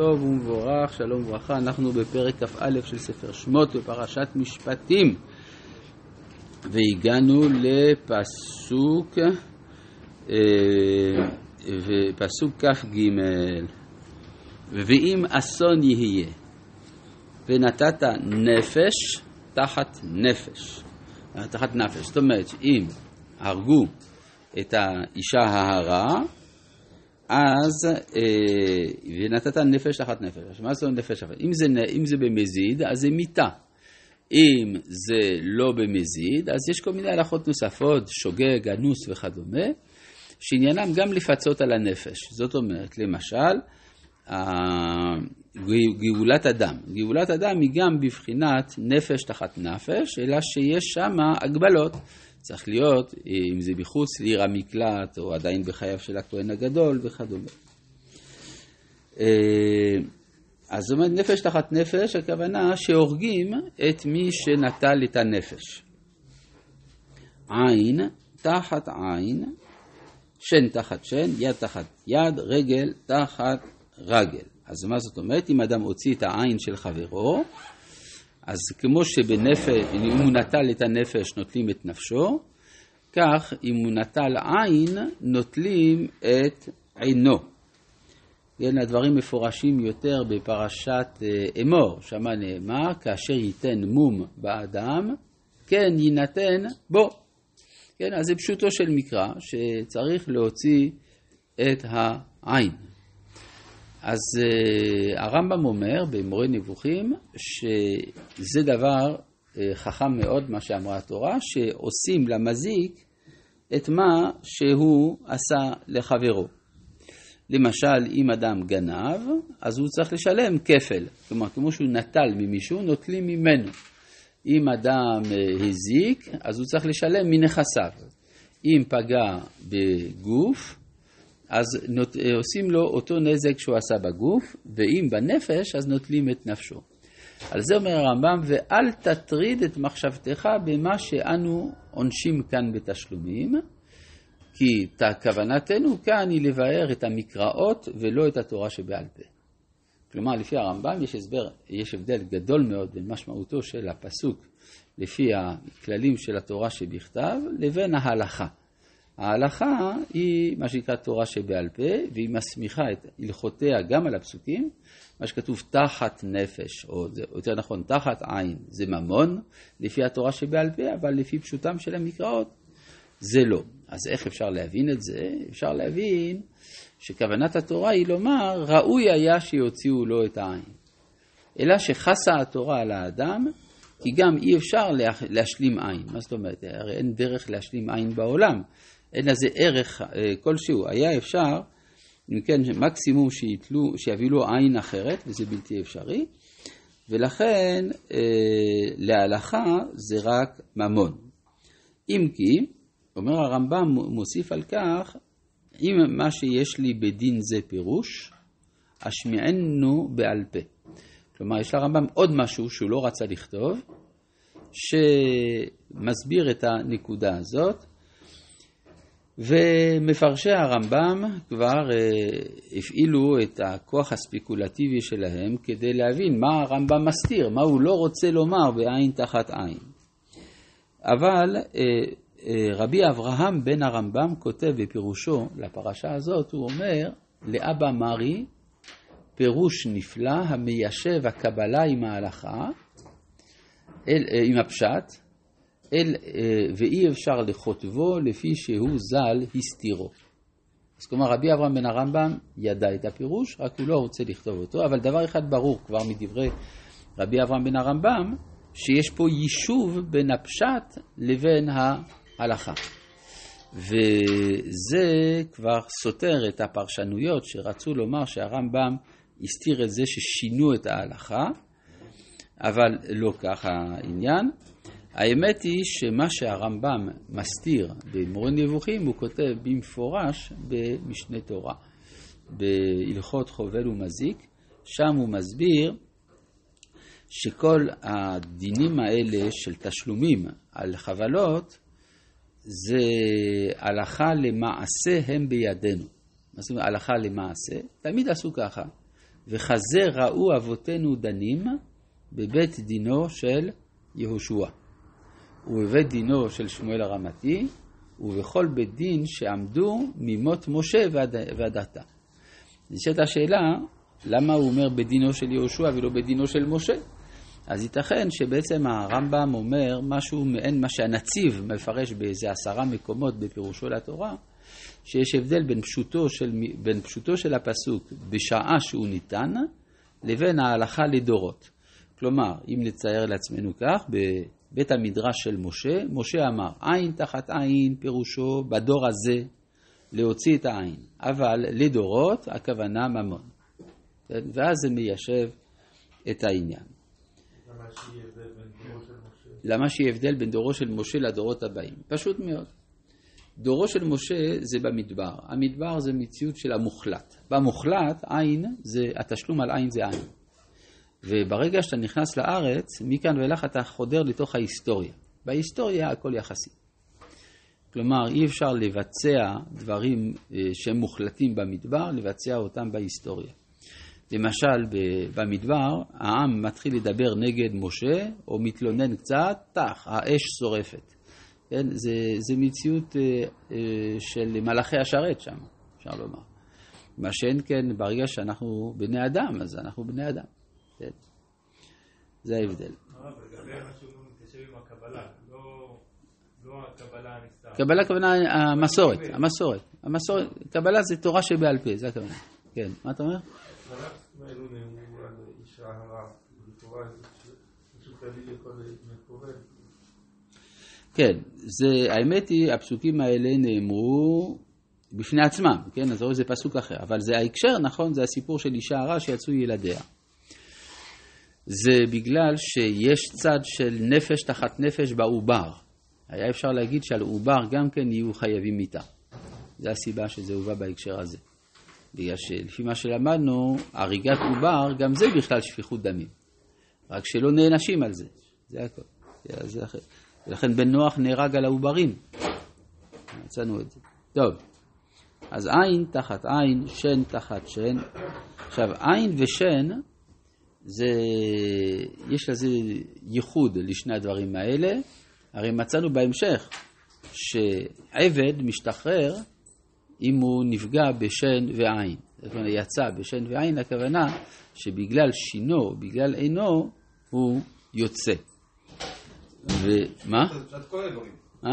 טוב ומבורך, שלום וברכה, אנחנו בפרק כ"א של ספר שמות בפרשת משפטים. והגענו לפסוק אה, פסוק כ"ג. ואם אסון יהיה ונתת נפש תחת נפש, תחת נפש, זאת אומרת שאם הרגו את האישה ההרה אז, אה, ונתת נפש תחת נפש. מה זאת נפש תחת? אם זה, אם זה במזיד, אז זה מיתה. אם זה לא במזיד, אז יש כל מיני הלכות נוספות, שוגג, אנוס וכדומה, שעניינם גם לפצות על הנפש. זאת אומרת, למשל, גאולת אדם. גאולת אדם היא גם בבחינת נפש תחת נפש, אלא שיש שם הגבלות. צריך להיות, אם זה מחוץ לעיר המקלט, או עדיין בחייו של הכהן הגדול וכדומה. אה, אז זאת אומרת, נפש תחת נפש, הכוונה שהורגים את מי שנטל את הנפש. עין תחת עין, שן תחת שן, יד תחת יד, רגל תחת רגל. אז מה זאת אומרת? אם אדם הוציא את העין של חברו, אז כמו שבנפש, אם הוא נטל את הנפש נוטלים את נפשו, כך אם הוא נטל עין נוטלים את עינו. כן, הדברים מפורשים יותר בפרשת אה, אמור, שמה נאמר, כאשר ייתן מום באדם, כן יינתן בו. כן, אז זה פשוטו של מקרא, שצריך להוציא את העין. אז uh, הרמב"ם אומר במורה נבוכים שזה דבר uh, חכם מאוד מה שאמרה התורה, שעושים למזיק את מה שהוא עשה לחברו. למשל, אם אדם גנב, אז הוא צריך לשלם כפל. כלומר, כמו שהוא נטל ממישהו, נוטלים ממנו. אם אדם uh, הזיק, אז הוא צריך לשלם מנכסיו. אם פגע בגוף, אז נות... אה, עושים לו אותו נזק שהוא עשה בגוף, ואם בנפש, אז נוטלים את נפשו. על זה אומר הרמב"ם, ואל תטריד את מחשבתך במה שאנו עונשים כאן בתשלומים, כי כוונתנו כאן היא לבאר את המקראות ולא את התורה שבעל פה. כלומר, לפי הרמב"ם יש, הסבר, יש הבדל גדול מאוד בין משמעותו של הפסוק לפי הכללים של התורה שבכתב לבין ההלכה. ההלכה היא מה שנקרא תורה שבעל פה, והיא מסמיכה את הלכותיה גם על הפסוקים. מה שכתוב תחת נפש, או יותר נכון תחת עין, זה ממון, לפי התורה שבעל פה, אבל לפי פשוטם של המקראות, זה לא. אז איך אפשר להבין את זה? אפשר להבין שכוונת התורה היא לומר, ראוי היה שיוציאו לו את העין. אלא שחסה התורה על האדם, כי גם אי אפשר להשלים עין. מה זאת אומרת? הרי אין דרך להשלים עין בעולם. אין לזה ערך אה, כלשהו. היה אפשר, אם כן, מקסימום שיתלו, שיביאו לו עין אחרת, וזה בלתי אפשרי, ולכן אה, להלכה זה רק ממון. אם כי, אומר הרמב"ם, מוסיף על כך, אם מה שיש לי בדין זה פירוש, השמיענו בעל פה. כלומר, יש לרמב"ם עוד משהו שהוא לא רצה לכתוב, שמסביר את הנקודה הזאת, ומפרשי הרמב"ם כבר אה, הפעילו את הכוח הספקולטיבי שלהם כדי להבין מה הרמב"ם מסתיר, מה הוא לא רוצה לומר בעין תחת עין. אבל אה, אה, רבי אברהם בן הרמב"ם כותב בפירושו לפרשה הזאת, הוא אומר, לאבא מרי פירוש נפלא המיישב הקבלה עם ההלכה, אל, עם הפשט, אל, אה, ואי אפשר לכותבו לפי שהוא ז"ל הסתירו. אז כלומר רבי אברהם בן הרמב"ם ידע את הפירוש, רק הוא לא רוצה לכתוב אותו, אבל דבר אחד ברור כבר מדברי רבי אברהם בן הרמב"ם, שיש פה יישוב בין הפשט לבין ההלכה. וזה כבר סותר את הפרשנויות שרצו לומר שהרמב"ם הסתיר את זה ששינו את ההלכה, אבל לא כך העניין. האמת היא שמה שהרמב"ם מסתיר במורה נבוכים, הוא כותב במפורש במשנה תורה, בהלכות חובל ומזיק, שם הוא מסביר שכל הדינים האלה של תשלומים על חבלות, זה הלכה למעשה הם בידינו. מה זאת אומרת הלכה למעשה? תמיד עשו ככה. וכזה ראו אבותינו דנים בבית דינו של יהושע, ובבית דינו של שמואל הרמתי, ובכל בית דין שעמדו ממות משה ועד עתה. נשאלת השאלה, למה הוא אומר בדינו של יהושע ולא בדינו של משה? אז ייתכן שבעצם הרמב"ם אומר משהו מעין מה שהנציב מפרש באיזה עשרה מקומות בפירושו לתורה, שיש הבדל בין פשוטו של, בין פשוטו של הפסוק בשעה שהוא ניתן, לבין ההלכה לדורות. כלומר, אם נצייר לעצמנו כך, בבית המדרש של משה, משה אמר, עין תחת עין פירושו בדור הזה להוציא את העין, אבל לדורות הכוונה ממון. ואז זה מיישב את העניין. למה שיהיה הבדל בין דורו של משה לדורות הבאים? פשוט מאוד. דורו של משה זה במדבר. המדבר זה מציאות של המוחלט. במוחלט, עין, זה, התשלום על עין זה עין. וברגע שאתה נכנס לארץ, מכאן ואילך אתה חודר לתוך ההיסטוריה. בהיסטוריה הכל יחסי. כלומר, אי אפשר לבצע דברים אה, שהם מוחלטים במדבר, לבצע אותם בהיסטוריה. למשל, במדבר, העם מתחיל לדבר נגד משה, או מתלונן קצת, טח, האש שורפת. כן? זה, זה מציאות אה, אה, של מלאכי השרת שם, אפשר לומר. מה שאין כן, ברגע שאנחנו בני אדם, אז אנחנו בני אדם. כן? זה ההבדל. קבלה הכוונה המסורת, המסורת. המסורת, קבלה זה תורה שבעל פה, זה הכוונה. כן, מה אתה אומר? כן, זה, האמת היא, הפסוקים האלה נאמרו בפני עצמם, כן, אז זה פסוק אחר, אבל זה ההקשר, נכון, זה הסיפור של אישה הרע שיצאו ילדיה. זה בגלל שיש צד של נפש תחת נפש בעובר. היה אפשר להגיד שעל עובר גם כן יהיו חייבים מיתה. זו הסיבה שזה הובא בהקשר הזה. בגלל שלפי מה שלמדנו, הריגת עובר, גם זה בכלל שפיכות דמים. רק שלא נענשים על זה. זה הכל. זה. ולכן בן נוח נהרג על העוברים. מצאנו את זה. טוב, אז עין תחת עין, שן תחת שן. עכשיו, עין ושן, זה, יש לזה ייחוד לשני הדברים האלה. הרי מצאנו בהמשך שעבד משתחרר אם הוא נפגע בשן ועין. זאת אומרת, יצא בשן ועין, הכוונה שבגלל שינו, בגלל עינו, הוא יוצא. ומה? אה?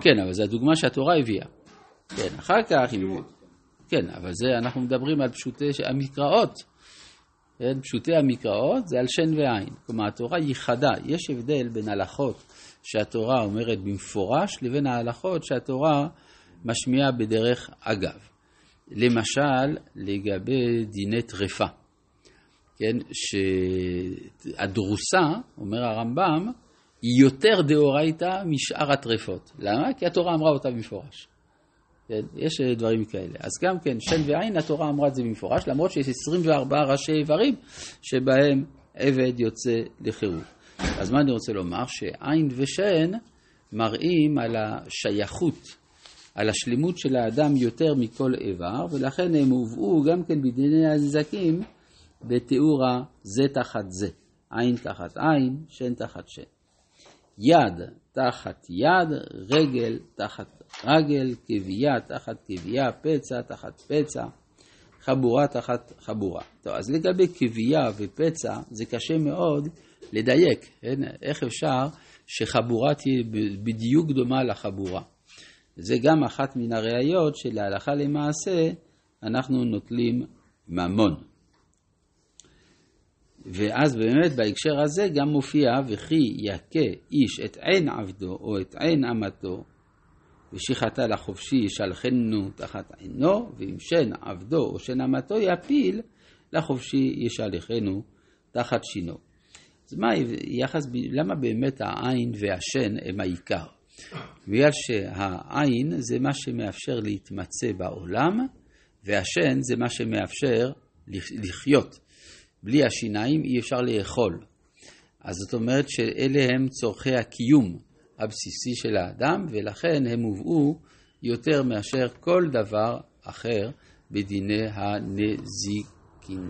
כן, אבל זו הדוגמה שהתורה הביאה. כן, אחר כך... כן, אבל זה, אנחנו מדברים על פשוטי המקראות. כן, פשוטי המקראות זה על שן ועין. כלומר, התורה ייחדה. יש הבדל בין הלכות שהתורה אומרת במפורש, לבין ההלכות שהתורה משמיעה בדרך אגב. למשל, לגבי דיני טרפה. כן, שהדרוסה, אומר הרמב"ם, היא יותר דאורייתא משאר הטרפות. למה? כי התורה אמרה אותה במפורש. יש דברים כאלה. אז גם כן, שן ועין, התורה אמרה את זה במפורש, למרות שיש 24 ראשי איברים שבהם עבד יוצא לחירות. אז מה אני רוצה לומר? שעין ושן מראים על השייכות, על השלמות של האדם יותר מכל איבר, ולכן הם הובאו גם כן בדיני הנזקים בתיאור הזה תחת זה. עין תחת עין, שן תחת שן. יד תחת יד, רגל תחת רגל, קבייה תחת קבייה, פצע תחת פצע, חבורה תחת חבורה. טוב, אז לגבי קבייה ופצע, זה קשה מאוד לדייק, אין? איך אפשר שחבורה תהיה בדיוק דומה לחבורה. זה גם אחת מן הראיות שלהלכה למעשה אנחנו נוטלים ממון. ואז באמת בהקשר הזה גם מופיע וכי יכה איש את עין עבדו או את עין אמתו ושחטא לחופשי ישלחנו תחת עינו ואם שן עבדו או שן אמתו יפיל לחופשי ישלחנו תחת שינו. אז מה יחס, למה באמת העין והשן הם העיקר? בגלל שהעין זה מה שמאפשר להתמצא בעולם והשן זה מה שמאפשר לחיות. בלי השיניים אי אפשר לאכול. אז זאת אומרת שאלה הם צורכי הקיום הבסיסי של האדם, ולכן הם הובאו יותר מאשר כל דבר אחר בדיני הנזיקין.